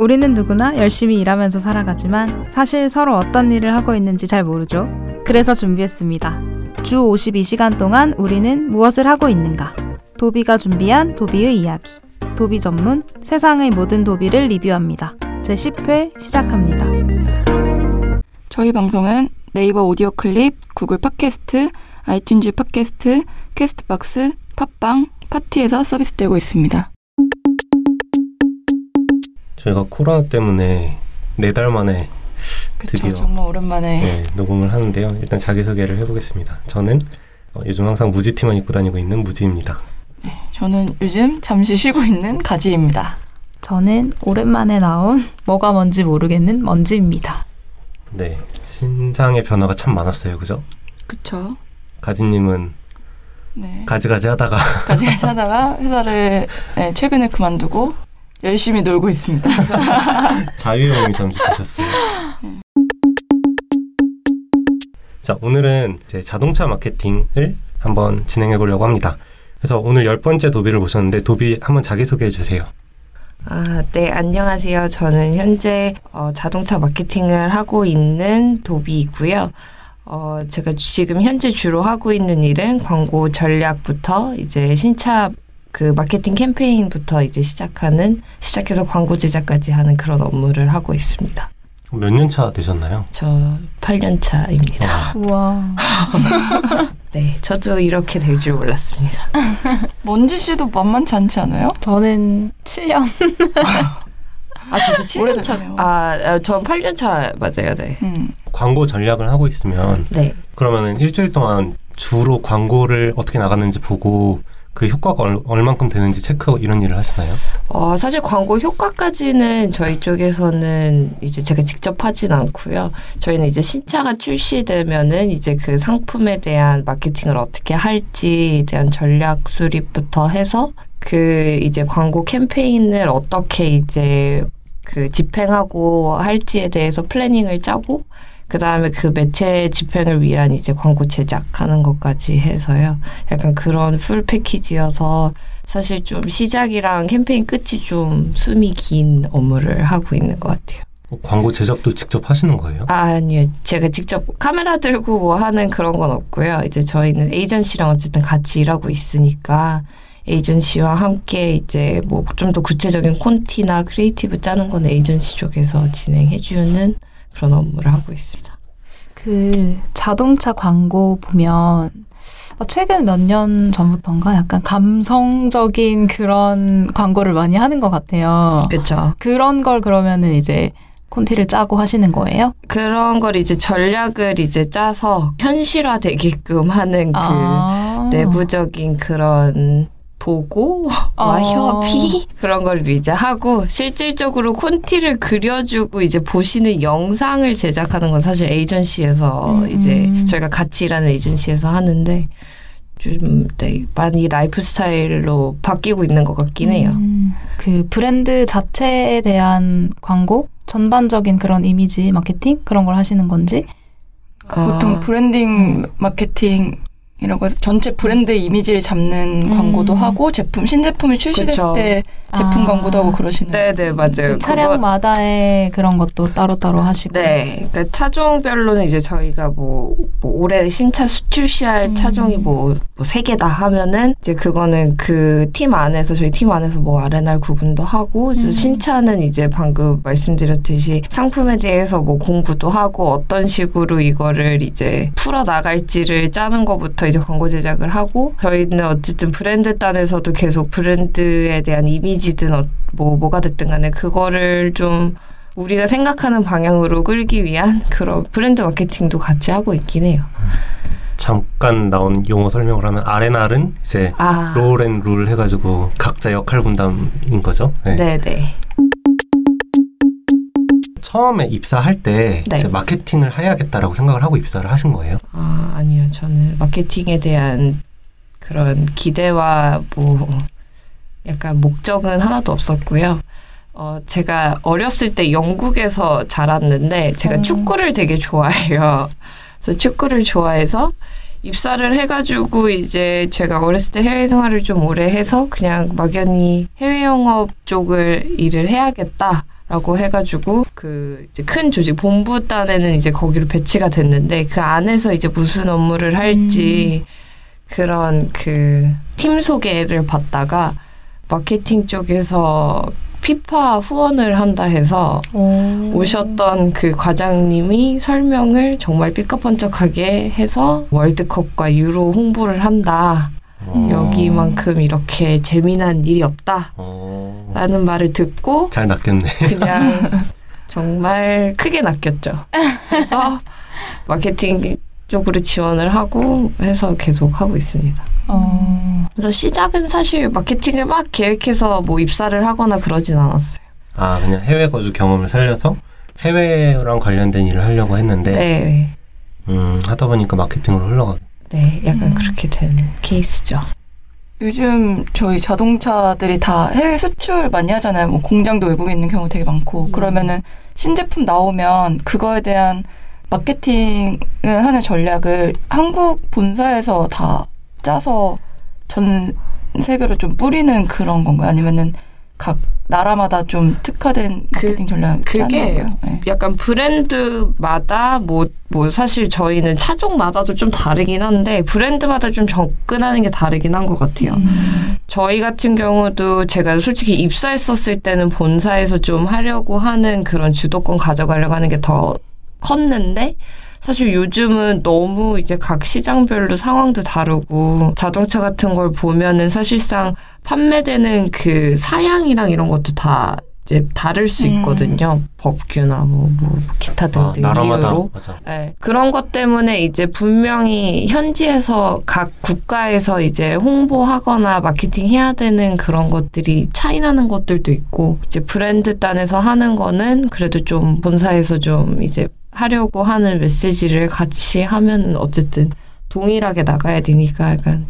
우리는 누구나 열심히 일하면서 살아가지만 사실 서로 어떤 일을 하고 있는지 잘 모르죠. 그래서 준비했습니다. 주 52시간 동안 우리는 무엇을 하고 있는가? 도비가 준비한 도비의 이야기. 도비 전문 세상의 모든 도비를 리뷰합니다. 제 10회 시작합니다. 저희 방송은 네이버 오디오 클립, 구글 팟캐스트, 아이튠즈 팟캐스트, 캐스트박스, 팟빵, 팟티에서 서비스되고 있습니다. 저희가 코로나 때문에 네 달 만에 그쵸, 드디어 정말 오랜만에 네, 녹음을 하는데요. 일단 자기 소개를 해보겠습니다. 저는 어, 요즘 항상 무지티만 입고 다니고 있는 무지입니다. 저는 요즘 잠시 쉬고 있는 가지입니다. 저는 오랜만에 나온 뭐가 뭔지 모르겠는 먼지입니다. 네, 신상의 변화가 참 많았어요. 그죠? 그쵸. 가지님은 네. 가지가지 하다가 가지가지 하다가 회사를 네, 최근에 그만두고 열심히 놀고 있습니다. 자유여행이 잠시 되셨어요. 자, 오늘은 이제 자동차 마케팅을 한번 진행해 보려고 합니다. 그래서 오늘 열 번째 도비를 모셨는데 도비 한번 자기소개해 주세요. 아, 네, 안녕하세요. 저는 현재 어, 자동차 마케팅을 하고 있는 도비이고요. 어, 제가 지금 현재 주로 하고 있는 일은 광고 전략부터 이제 신차 그 마케팅 캠페인부터 이제 시작하는 시작해서 광고 제작까지 하는 그런 업무를 하고 있습니다. 몇 년 차 되셨나요? 저 8년 차입니다. 우와. 네, 저도 이렇게 될 줄 몰랐습니다. 먼지 씨도 만만치 않지 않아요? 저는 7년. 아, 저도 7년 차. 오래됐네요. 아, 아, 전 8년 차 맞아요. 네. 음. 광고 전략을 하고 있으면 네. 그러면은 일주일 동안 주로 광고를 어떻게 나갔는지 보고 그 효과가 얼, 얼만큼 되는지 체크 이런 일을 하시나요? 어, 사실 광고 효과까지는 저희 쪽에서는 이제 제가 직접 하진 않고요. 저희는 이제 신차가 출시되면은 이제 그 상품에 대한 마케팅을 어떻게 할지에 대한 전략 수립부터 해서 그 이제 광고 캠페인을 어떻게 이제 그 집행하고 할지에 대해서 planning을 짜고 그 다음에 그 매체 집행을 위한 이제 광고 제작하는 것까지 해서요. 약간 그런 full package여서 사실 좀 시작이랑 캠페인 끝이 좀 숨이 긴 업무를 하고 있는 것 같아요. 어, 광고 제작도 직접 하시는 거예요? 아, 아니요. 제가 직접 카메라 들고 뭐 하는 그런 건 없고요. 이제 저희는 에이전시랑 어쨌든 같이 일하고 있으니까 에이전시와 함께 이제 뭐 좀 더 구체적인 콘티나 creative 짜는 건 에이전시 쪽에서 진행해주는 그런 업무를 하고 있습니다. 그 자동차 광고 보면 어, 최근 몇 년 전부터인가 약간 감성적인 그런 광고를 많이 하는 것 같아요. 그렇죠. 그런 걸 그러면은 이제 콘티를 짜고 하시는 거예요? 그런 걸 이제 전략을 이제 짜서 현실화 되게끔 하는 그 아. 내부적인 그런 보고 아. 와 협의 그런 걸 이제 하고 실질적으로 콘티를 그려주고 이제 보시는 영상을 제작하는 건 사실 에이전시에서 음, 이제 음. 저희가 같이 일하는 에이전시에서 하는데 좀 네, 많이 라이프 스타일로 바뀌고 있는 것 같긴 해요. 음, 그 브랜드 자체에 대한 광고, 전반적인 그런 이미지 마케팅 그런 걸 하시는 건지. 보통 아, 브랜딩 마케팅 이라고 해서 전체 브랜드 이미지를 잡는 음. 광고도 하고 제품 신제품이 출시됐을 그쵸. 때 제품 아. 광고도 하고 그러시는 네네 맞아요. 그 차량마다의 그런 것도 따로따로 하시고. 네, 그러니까 차종별로는 이제 저희가 뭐, 뭐 올해 신차 수출시할 음. 차종이 뭐, 뭐세 개다 하면은 이제 그거는 그 팀 안에서 저희 팀 안에서 뭐 R&R 구분도 하고 이제 음. 신차는 이제 방금 말씀드렸듯이 상품에 대해서 뭐 공부도 하고 어떤 식으로 이거를 이제 풀어 나갈지를 짜는 것부터 이제 광고 제작을 하고 저희는 어쨌든 브랜드 단에서도 계속 브랜드에 대한 이미지든 어, 뭐 뭐가 됐든 간에 그거를 좀 우리가 생각하는 방향으로 끌기 위한 그런 브랜드 마케팅도 같이 하고 있긴 해요. 잠깐 나온 용어 설명을 하면 R&R은 이제 아, 롤앤 룰 해가지고 각자 역할 분담인 거죠. 네. 네네. 처음에 입사할 때 네. 이제 마케팅을 해야겠다라고 생각을 하고 입사를 하신 거예요. 아, 아니요. 저는 마케팅에 대한 그런 기대와 뭐 약간 목적은 하나도 없었고요. 어, 제가 어렸을 때 영국에서 자랐는데 제가 음. 축구를 되게 좋아해요. 그래서 축구를 좋아해서 입사를 해가지고 이제 제가 어렸을 때 해외 생활을 좀 오래 해서 그냥 막연히 해외 영업 쪽을 일을 해야겠다. 라고 해가지고 그 이제 큰 조직 본부단에는 이제 거기로 배치가 됐는데 그 안에서 이제 무슨 업무를 할지 그런 그 팀 소개를 받다가 마케팅 쪽에서 피파 후원을 한다 해서 오 셨던 그 과장님이 설명을 정말 삐까뻔쩍하게 해서 월드컵과 유로 홍보를 한다. 어. 여기만큼 이렇게 재미난 일이 없다. 어. 라는 말을 듣고 잘 낚였네. 그냥 정말 크게 낚였죠. 그래서 마케팅 쪽으로 지원을 하고 해서 계속 하고 있습니다. 어. 그래서 시작은 사실 마케팅을 막 계획해서 뭐 입사를 하거나 그러진 않았어요. 아 그냥 해외 거주 경험을 살려서 해외랑 관련된 일을 하려고 했는데 네. 음, 하다 보니까 마케팅으로 흘러가. 네, 약간 음. 그렇게 된 케이스죠. 요즘 저희 자동차들이 다 해외 수출 많이 하잖아요. 뭐 공장도 외국에 있는 경우 되게 많고 음. 그러면은 신제품 나오면 그거에 대한 마케팅을 하는 전략을 한국 본사에서 다 짜서 전 세계로 좀 뿌리는 그런 건가요? 아니면은 각 나라마다 좀 특화된 그- 마케팅 전략이 그게? 네. 약간 브랜드마다 뭐, 뭐 사실 저희는 차종마다도 좀 다르긴 한데 브랜드마다 좀 접근하는 게 다르긴 한 것 같아요. 저희 같은 경우도 제가 솔직히 입사했었을 때는 본사에서 좀 하려고 하는 그런 주도권 가져가려고 하는 게 더 컸는데 사실 요즘은 너무 이제 각 시장별로 상황도 다르고 자동차 같은 걸 보면은 사실상 판매되는 그 사양이랑 이런 것도 다 이제 다를 수 음. 있거든요. 법규나 뭐, 뭐 기타 아, 등등 나라마다 이유로. 맞아. 네, 그런 것 때문에 이제 분명히 현지에서 각 국가에서 이제 홍보하거나 마케팅 해야 되는 그런 것들이 차이 나는 것들도 있고 이제 브랜드 단에서 하는 거는 그래도 좀 본사에서 좀 이제 하려고 하는 메시지를 같이 하면은 어쨌든 동일하게 나가야 되니까 약간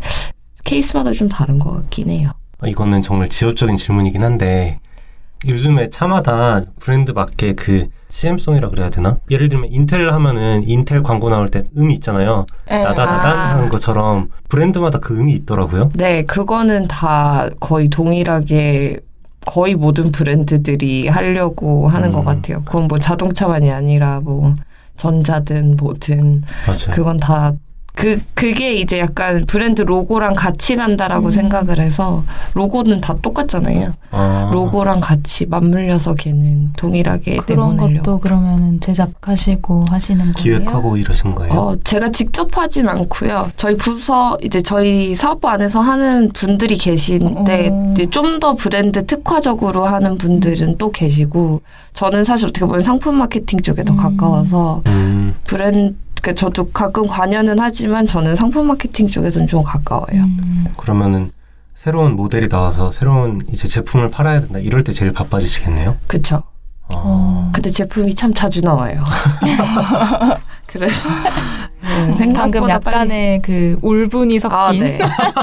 케이스마다 좀 다른 것 같긴 해요. 아, 이거는 정말 지엽적인 질문이긴 한데 요즘에 차마다 브랜드 맞게 그 CM송이라 그래야 되나? 예를 들면 인텔 하면은 인텔 광고 나올 때 음이 있잖아요. 네. 나다다단 아. 하는 것처럼 브랜드마다 그 음이 있더라고요. 네, 그거는 다 거의 동일하게 거의 모든 브랜드들이 하려고 하는 음. 것 같아요. 그건 뭐 자동차만이 아니라 뭐 전자든 뭐든 맞아요. 그건 다 그, 그게 이제 약간 브랜드 로고랑 같이 간다라고 음. 생각을 해서 로고는 다 똑같잖아요. 아, 로고랑 같이 맞물려서 걔는 동일하게 그런 내보내려고. 것도 그러면은 제작하시고 하시는 거예요? 기획하고 이러신 거예요. 어, 제가 직접 하진 않고요. 저희 부서 이제 저희 사업부 안에서 하는 분들이 계신데 어. 좀더 브랜드 특화적으로 하는 분들은 또 계시고 저는 사실 어떻게 보면 상품 마케팅 쪽에 더 음. 가까워서 음, 브랜드 그 저도 가끔 관여는 하지만 저는 상품 마케팅 쪽에서는 좀 가까워요. 음. 그러면은 새로운 모델이 나와서 새로운 이제 제품을 팔아야 된다. 이럴 때 제일 바빠지시겠네요. 그쵸? 아, 어. 근데 제품이 참 자주 나와요. 그래서 음, 방금 생각보다 빨리 약간의 그 울분이 섞인 아, 네.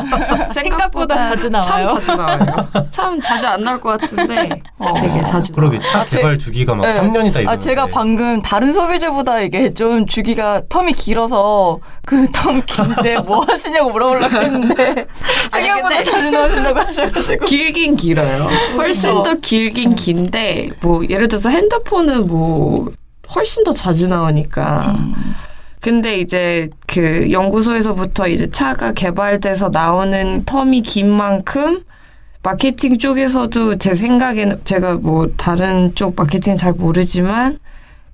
생각보다 자주 나와요. 참 자주 나와요. 참 자주 안 나올 것 같은데 어. 되게 자주 그러게 차 아, 제- 개발 주기가 막 네. 3년이다 이러는데. 아, 제가 방금 다른 소비재보다 이게 좀 주기가 텀이 길어서 그 텀 긴데 뭐 하시냐고 물어보려고 했는데 생각보다 자주 나오신다고 하셔가지고 길긴 길어요. 훨씬 그쵸. 더 길긴 긴데 뭐 예를 들어서 핸드폰은 뭐 훨씬 더 자주 나오니까. 근데 이제 그 연구소에서부터 이제 차가 개발돼서 나오는 텀이 긴 만큼 마케팅 쪽에서도 제 생각에는 제가 뭐 다른 쪽 마케팅은 잘 모르지만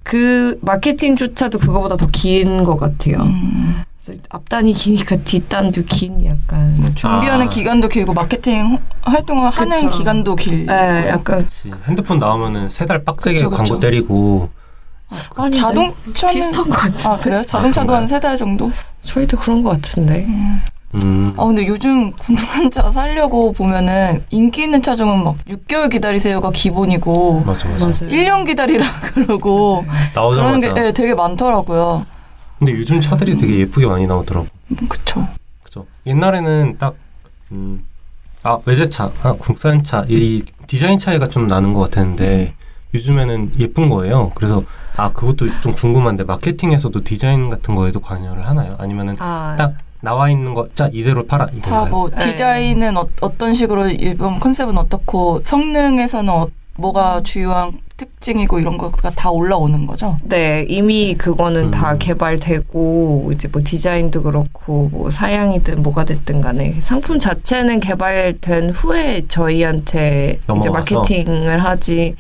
그 마케팅조차도 그거보다 더 긴 것 같아요. 음, 그래서 앞단이 기니까 뒷단도 긴 약간. 뭐 준비하는 아. 기간도 길고 마케팅 활동을 하는 그쵸. 기간도 길고 네, 약간 그치. 핸드폰 나오면은 세 달 빡세게 그쵸, 광고 그쵸. 때리고 아니, 자동차는 비슷한 것 같아요. 아 그래요? 자동차도 그런가요? 한세 달 정도? 저희도 그런 것 같은데. 음, 아 근데 요즘 궁금한 차 살려고 보면은 인기 있는 차종은 막 6개월 기다리세요가 기본이고 맞아 맞아. 맞아요. 1년 기다리라 그러고 그런 나오자마자. 게 예, 되게 많더라고요. 근데 요즘 차들이 되게 예쁘게 많이 나오더라고. 음, 그쵸. 그죠. 옛날에는 딱, 음, 아, 외제차, 아, 국산차, 이 디자인 차이가 좀 나는 것 같았는데, 요즘에는 예쁜 거예요. 그래서, 아, 그것도 좀 궁금한데, 마케팅에서도 디자인 같은 거에도 관여를 하나요? 아니면은, 아, 딱 나와 있는 거, 자, 이대로 팔아. 다 이건가요? 뭐 네. 디자인은 어, 떤 식으로 이번 컨셉은 어떻고 성능에서는 어, 뭐가 주요한 특징이고 이런 거가 다 올라오는 거죠. 네, 이미 그거는 음. 다 개발되고 이제 뭐 디자인도 그렇고 뭐 사양이든 뭐가 됐든 간에 상품 자체는 개발된 후에 저희한테 이제 넘어와서? 마케팅을 하지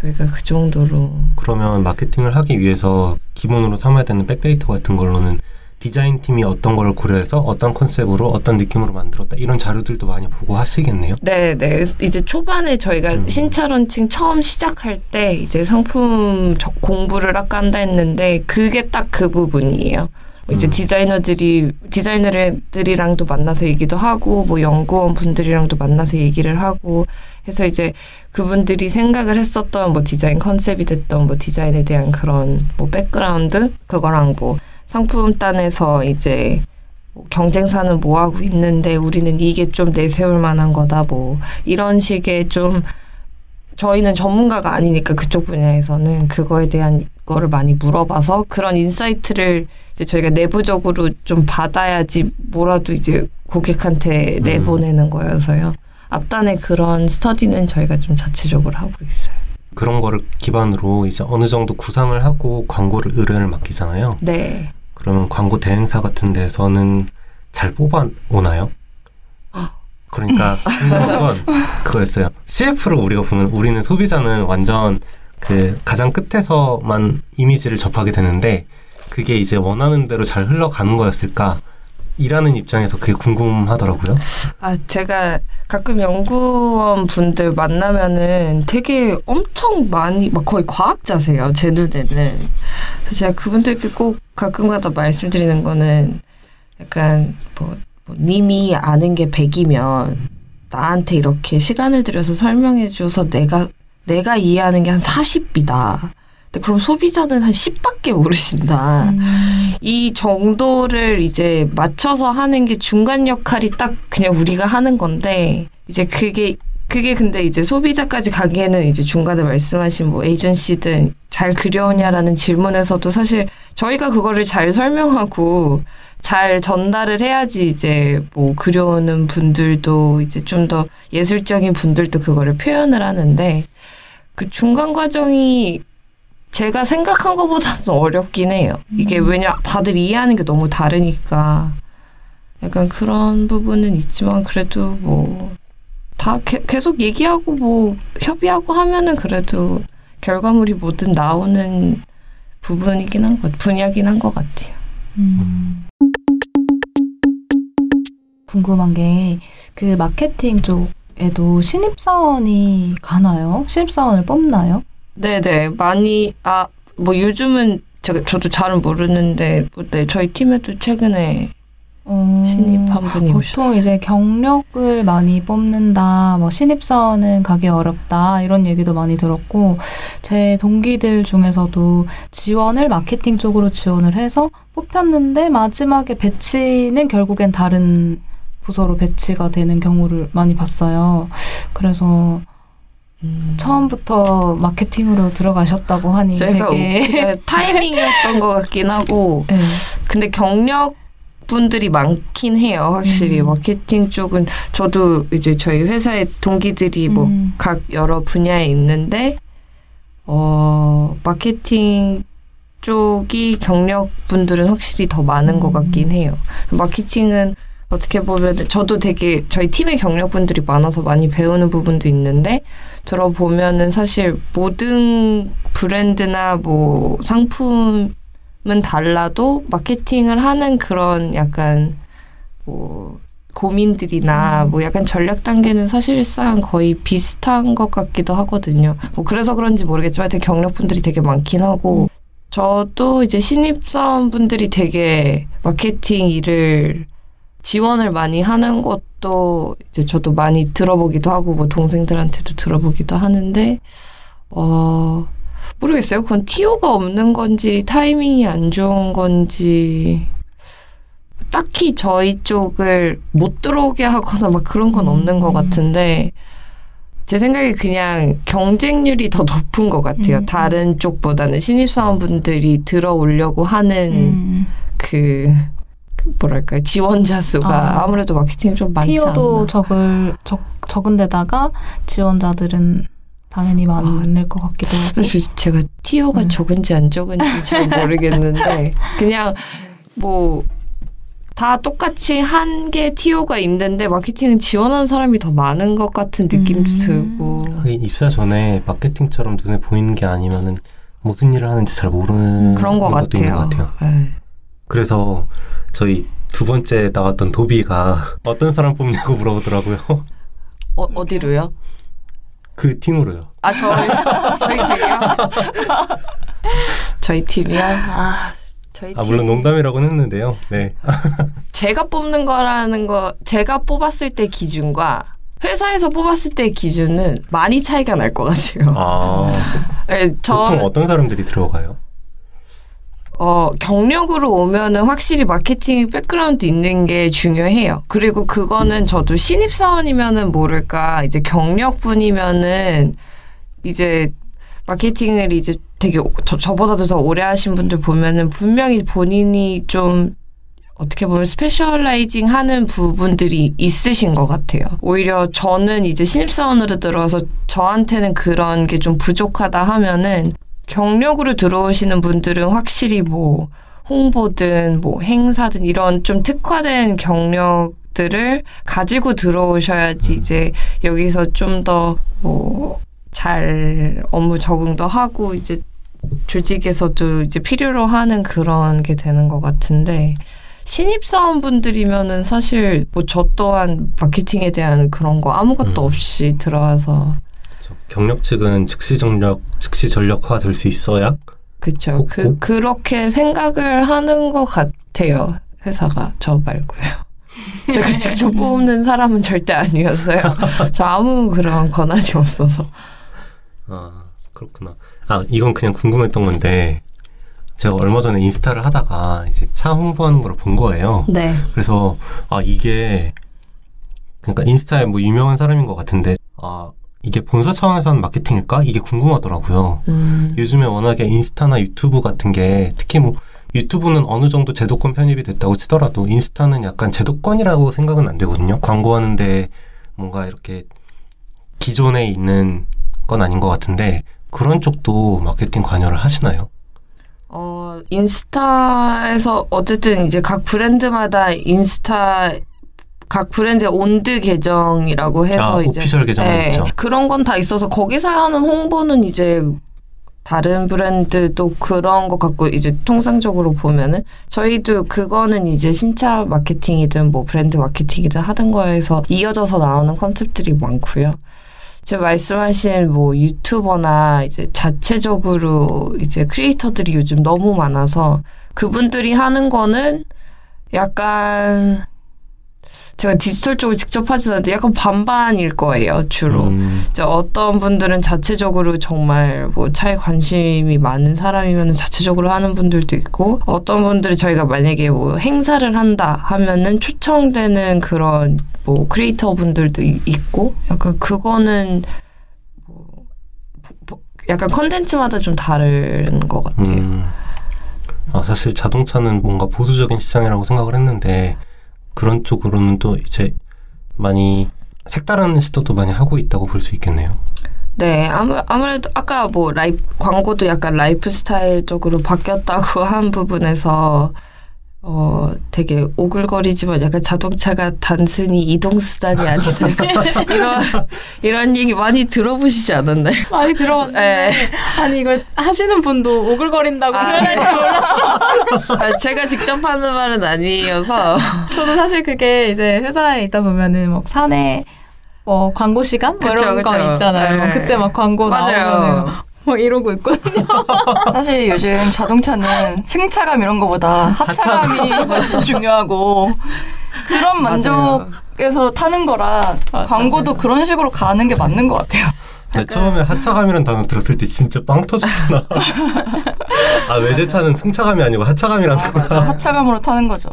저희가 그 정도로 그러면 마케팅을 하기 위해서 기본으로 삼아야 되는 백데이터 같은 걸로는 디자인 팀이 어떤 걸 고려해서 어떤 컨셉으로 어떤 느낌으로 만들었다 이런 자료들도 많이 보고 하시겠네요. 네, 네. 이제 초반에 저희가 음. 신차 런칭 처음 시작할 때 이제 상품 저- 공부를 아까 한다 했는데 그게 딱 그 부분이에요. 이제 음. 디자이너들이 디자이너들이랑도 만나서 얘기도 하고 뭐 연구원 분들이랑도 만나서 얘기를 하고 해서 이제 그분들이 생각을 했었던 뭐 디자인 컨셉이 됐던 뭐 디자인에 대한 그런 뭐 백그라운드 그거랑 뭐 상품단에서 이제 뭐 경쟁사는 뭐 하고 있는데 우리는 이게 좀 내세울 만한 거다 뭐 이런 식의 좀 저희는 전문가가 아니니까 그쪽 분야에서는 그거에 대한 거를 많이 물어봐서 그런 insight를 이제 저희가 내부적으로 좀 받아야지 뭐라도 이제 고객한테 음. 내보내는 거여서요. 앞단에 그런 스터디는 저희가 좀 자체적으로 하고 있어요. 그런 거를 기반으로 이제 어느 정도 구상을 하고 광고를 의뢰를 맡기잖아요. 네. 그러면 광고 대행사 같은 데서는 잘 뽑아 오나요? 아. 그러니까 건 그거였어요. CF를 우리가 보면 우리는 소비자는 완전 그 가장 끝에서만 이미지를 접하게 되는데 그게 이제 원하는 대로 잘 흘러가는 거였을까? 일하는 입장에서 그게 궁금하더라고요. 아, 제가 가끔 연구원 분들 만나면은 되게 엄청 많이, 막 거의 과학자세요, 제 눈에는. 그래서 제가 그분들께 꼭 가끔가다 말씀드리는 거는 약간 뭐, 뭐 님이 아는 게 100이면 나한테 이렇게 시간을 들여서 설명해줘서 내가, 내가 이해하는 게 한 40이다. 근데 그럼 소비자는 한 10밖에 모르신다. 음. 이 정도를 이제 맞춰서 하는 게 중간 역할이 딱 그냥 우리가 하는 건데 이제 그게 그게 근데 이제 소비자까지 가기에는 이제 중간에 말씀하신 뭐 에이전시든 잘 그려오냐라는 질문에서도 사실 저희가 그거를 잘 설명하고 잘 전달을 해야지 이제 뭐 그려오는 분들도 이제 좀 더 예술적인 분들도 그거를 표현을 하는데 그 중간 과정이 제가 생각한 것보다는 어렵긴 해요. 이게 음. 왜냐 다들 이해하는 게 너무 다르니까 약간 그런 부분은 있지만 그래도 뭐 다 계속 얘기하고 뭐 협의하고 하면은 그래도 결과물이 뭐든 나오는 부분이긴 한 것, 분야긴 한 것 같아요. 음. 궁금한 게 그 마케팅 쪽 에도 신입사원이 가나요? 신입사원을 뽑나요? 네네 많이 아 뭐 요즘은 제가 저도 잘은 모르는데 뭐 네, 저희 팀에도 최근에 어, 신입 한 분이 보통. 이제 경력을 많이 뽑는다, 뭐 신입사원은 가기 어렵다 이런 얘기도 많이 들었고 제 동기들 중에서도 지원을 마케팅 쪽으로 지원을 해서 뽑혔는데 마지막에 배치는 결국엔 다른 부서로 배치가 되는 경우를 많이 봤어요. 그래서 음. 처음부터 마케팅으로 들어가셨다고 하니 제가 되게 타이밍이었던 것 같긴 하고 네. 근데 경력 분들이 많긴 해요. 확실히 음. 마케팅 쪽은 저도 이제 저희 회사의 동기들이 뭐 음. 각 여러 분야에 있는데 어 마케팅 쪽이 경력 분들은 확실히 더 많은 것 음. 같긴 해요. 마케팅은 어떻게 보면 저도 되게 저희 팀의 경력 분들이 많아서 많이 배우는 부분도 있는데 들어보면은 사실 모든 브랜드나 뭐 상품은 달라도 마케팅을 하는 그런 약간 뭐 고민들이나 뭐 약간 전략 단계는 사실상 거의 비슷한 것 같기도 하거든요. 뭐 그래서 그런지 모르겠지만 하여튼 경력분들이 되게 많긴 하고 저도 이제 신입사원분들이 되게 마케팅 일을 지원을 많이 하는 것도 이제 저도 많이 들어보기도 하고 뭐 동생들한테도 들어보기도 하는데 어 모르겠어요. 그건 티오가 없는 건지 타이밍이 안 좋은 건지 딱히 저희 쪽을 못 들어오게 하거나 막 그런 건 없는 것 음. 같은데 제 생각에 그냥 경쟁률이 더 높은 것 같아요. 음. 다른 쪽보다는 신입사원분들이 들어오려고 하는 음. 그, 그 뭐랄까요 지원자 수가 아. 아. 무래도 마케팅이 좀 많지 않나. 적을 적, 적은 데다가 지원자들은 당연히 많을 것 같기도 하고. 그래서 제가 티오가 음. 적은지 안 적은지 잘 모르겠는데 그냥 뭐 다 똑같이 한 개 티오가 있는데 마케팅은 지원하는 사람이 더 많은 것 같은 느낌도 음. 들고 입사 전에 마케팅처럼 눈에 보이는 게 아니면은 무슨 일을 하는지 잘 모르는 그런 것 같아요. 것 같아요. 네. 그래서 저희 두 번째 나왔던 도비가 어떤 사람 뽑냐고 물어보더라고요. 어, 어디로요? 그 팀으로요. 아 저희 저희 팀이요? 저희 팀이요? 아 저희 팀아 물론 농담이라고는 했는데요. 네. 제가 뽑는 거라는 거 제가 뽑았을 때 기준과 회사에서 뽑았을 때 기준은 많이 차이가 날 것 같아요. 아 네, 보통 저 어떤 사람들이 들어가요? 어, 경력으로 오면은 확실히 마케팅 백그라운드 있는 게 중요해요. 그리고 그거는 저도 신입사원이면은 모를까, 이제 경력분이면은 이제 마케팅을 이제 되게 저, 저보다도 더 오래 하신 분들 보면은 분명히 본인이 좀 어떻게 보면 specializing 하는 부분들이 있으신 것 같아요. 오히려 저는 이제 신입사원으로 들어와서 저한테는 그런 게 좀 부족하다 하면은 경력으로 들어오시는 분들은 확실히 뭐 홍보든 뭐 행사든 이런 좀 특화된 경력들을 가지고 들어오셔야지 이제 여기서 좀 더 뭐 잘 업무 적응도 하고 이제 조직에서도 이제 필요로 하는 그런 게 되는 것 같은데 신입사원분들이면은 사실 뭐 저 또한 마케팅에 대한 그런 거 아무것도 음. 없이 들어와서 저 경력직은 즉시 전력 즉시 전력화 될 수 있어야. 고- 그, 고- 그렇게 생각을 하는 것 같아요. 회사가 저 말고요. 제가 직접 뽑는 사람은 절대 아니어서요. 저 아무 그런 권한이 없어서. 아 그렇구나. 아 이건 그냥 궁금했던 건데 제가 얼마 전에 인스타를 하다가 이제 차 홍보하는 걸 본 거예요. 네. 그래서 아 이게 그러니까 인스타에 뭐 유명한 사람인 것 같은데 아 이게 본사 차원에서 하는 마케팅일까 이게 궁금하더라고요. 음, 요즘에 워낙에 인스타나 유튜브 같은 게 특히 뭐 유튜브는 어느 정도 제도권 편입이 됐다고 치더라도 인스타는 약간 제도권이라고 생각은 안 되거든요. 광고하는데 뭔가 이렇게 기존에 있는 건 아닌 것 같은데 그런 쪽도 마케팅 관여를 하시나요? 어, 인스타에서 어쨌든 이제 각 브랜드마다 인스타 각 브랜드의 온드 계정이라고 해서 아, 이제 오피셜 계정은 네, 있죠. 그런 건 다 있어서 거기서 하는 홍보는 이제 다른 브랜드도 그런 것 같고 이제 통상적으로 보면은 저희도 그거는 이제 신차 마케팅이든 뭐 브랜드 마케팅이든 하던 거에서 이어져서 나오는 컨셉들이 많고요. 지금 말씀하신 뭐 유튜버나 이제 자체적으로 이제 크리에이터들이 요즘 너무 많아서 그분들이 하는 거는 약간 제가 디지털 쪽을 직접 하진 않는데 약간 반반일 거예요 주로. 음, 이제 어떤 분들은 자체적으로 정말 뭐 차에 관심이 많은 사람이면 자체적으로 하는 분들도 있고 어떤 분들이 저희가 만약에 뭐 행사를 한다 하면은 초청되는 그런 뭐 크리에이터 분들도 이- 있고 약간 그거는 뭐 보- 약간 컨텐츠마다 좀 다른 것 같아요. 음. 아, 사실 자동차는 뭔가 보수적인 시장이라고 생각을 했는데 그런 쪽으로는 또 이제 많이 색다른 시도도 많이 하고 있다고 볼 수 있겠네요. 네, 아무, 아무래도 아까 뭐 라이 광고도 약간 라이프 스타일적으로 바뀌었다고 한 부분에서 어 되게 오글거리지만 약간 자동차가 단순히 이동 수단이 아니다 이런 이런 얘기 많이 들어보시지 않았나요? 많이 들어봤는데 네. 아니 이걸 하시는 분도 오글거린다고 아. 표현할지 몰랐어. 아, 제가 직접 하는 말은 아니어서 저도 사실 그게 이제 회사에 있다 보면은 막 사내 뭐 광고 시간 뭐 그쵸, 이런 거 그쵸. 있잖아요. 네. 그때 막 광고. 나오면은 뭐 이러고 있거든요. 사실 요즘 자동차는 승차감 이런 거보다 하차감이 훨씬 중요하고 그런 만족에서 타는 거라 맞아. 광고도 그런 식으로 가는 게 맞는 것 같아요. 나 처음에 하차감이라는 단어 들었을 때 진짜 빵 터졌잖아. 아 외제차는 승차감이 아니고 하차감이라는 거야. 하차감으로 타는 거죠.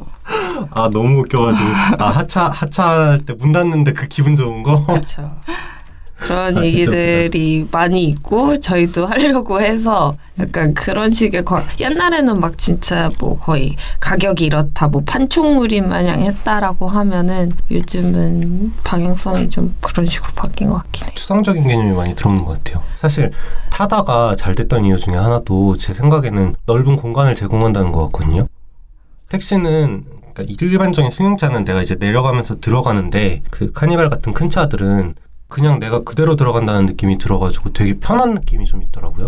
아 너무 웃겨가지고 아 하차 하차할 때 문 닫는데 그 기분 좋은 거. 그렇죠. 그런 아, 얘기들이 많이 있고 저희도 하려고 해서 약간 그런 식의 거 옛날에는 막 진짜 뭐 거의 가격이 이렇다 뭐 판촉물인 마냥 했다라고 하면은 요즘은 방향성이 좀 그런 식으로 바뀐 것 같긴 해요. 추상적인 개념이 많이 들어오는 것 같아요. 사실 타다가 잘 됐던 이유 중에 하나도 제 생각에는 넓은 공간을 제공한다는 것 같거든요. 택시는 그러니까 일반적인 승용차는 내가 이제 내려가면서 들어가는데 그 카니발 같은 큰 차들은 그냥 내가 그대로 들어간다는 느낌이 들어가지고 되게 편한 느낌이 좀 있더라고요.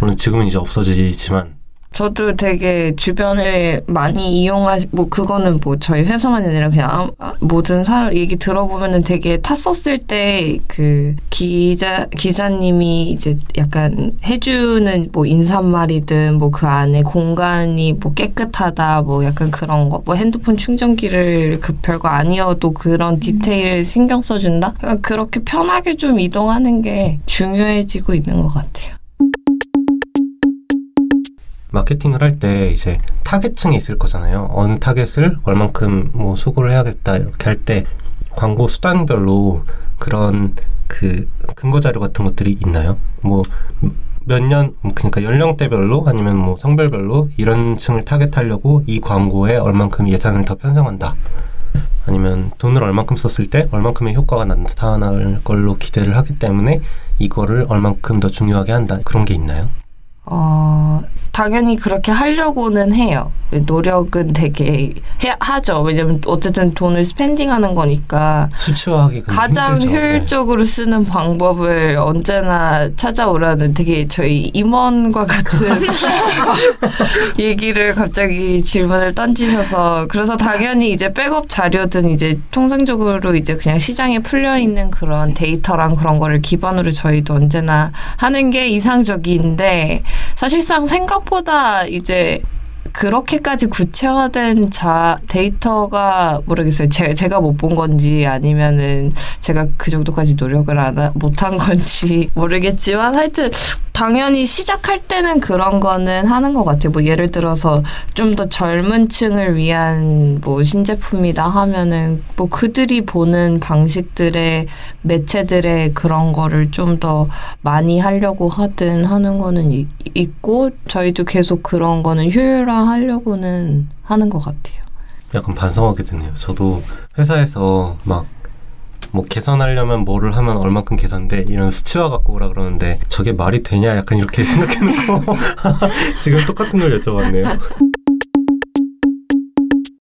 물론 지금은 이제 없어지지만 저도 되게 주변에 많이 이용하시 뭐 그거는 뭐 저희 회사만이 아니라 그냥 아, 모든 사람 얘기 들어보면은 되게 탔었을 때 그 기자 기사님이 이제 약간 해주는 뭐 인사말이든 뭐 그 안에 공간이 뭐 깨끗하다 뭐 약간 그런 거 뭐 핸드폰 충전기를 그 별거 아니어도 그런 디테일 신경 써준다 약간 그렇게 편하게 좀 이동하는 게 중요해지고 있는 것 같아요. 마케팅을 할 때 이제 타겟층이 있을 거잖아요. 어느 타겟을 얼만큼 뭐 소구를 해야겠다 이렇게 할 때 광고 수단별로 그런 그 근거 자료 같은 것들이 있나요? 뭐 몇 년 그러니까 연령대별로 아니면 뭐 성별별로 이런 층을 타겟하려고 이 광고에 얼만큼 예산을 더 편성한다. 아니면 돈을 얼만큼 썼을 때 얼만큼의 효과가 나타날 걸로 기대를 하기 때문에 이거를 얼만큼 더 중요하게 한다. 그런 게 있나요? 어, 당연히 그렇게 하려고는 해요. 노력은 되게 해, 하죠. 왜냐면 어쨌든 돈을 spending하는 거니까 근데 가장 힘들죠. 네. 효율적으로 쓰는 방법을 언제나 찾아오라는 되게 저희 임원과 같은 얘기를 갑자기 질문을 던지셔서 그래서 당연히 이제 백업 자료든 이제 통상적으로 이제 그냥 시장에 풀려 있는 그런 데이터랑 그런 거를 기반으로 저희도 언제나 하는 게 이상적인데 사실상 생각보다 이제 그렇게까지 구체화된 자 데이터가 모르겠어요. 제, 제가 못 본 건지 아니면은 제가 그 정도까지 노력을 안 못한 건지 모르겠지만 하여튼 당연히 시작할 때는 그런 거는 하는 것 같아요. 뭐 예를 들어서 좀 더 젊은 층을 위한 뭐 신제품이다 하면은 뭐 그들이 보는 방식들의 매체들의 그런 거를 좀 더 많이 하려고 하든 하는 거는 이- 있고 저희도 계속 그런 거는 효율화 하려고는 하는 것 같아요. 약간 반성하게 되네요. 저도 회사에서 막 뭐 계산하려면 뭐를 하면 얼만큼 계산돼 이런 수치화 갖고 오라 그러는데 저게 말이 되냐 약간 이렇게 생각해놓고 지금 똑같은 걸 여쭤봤네요.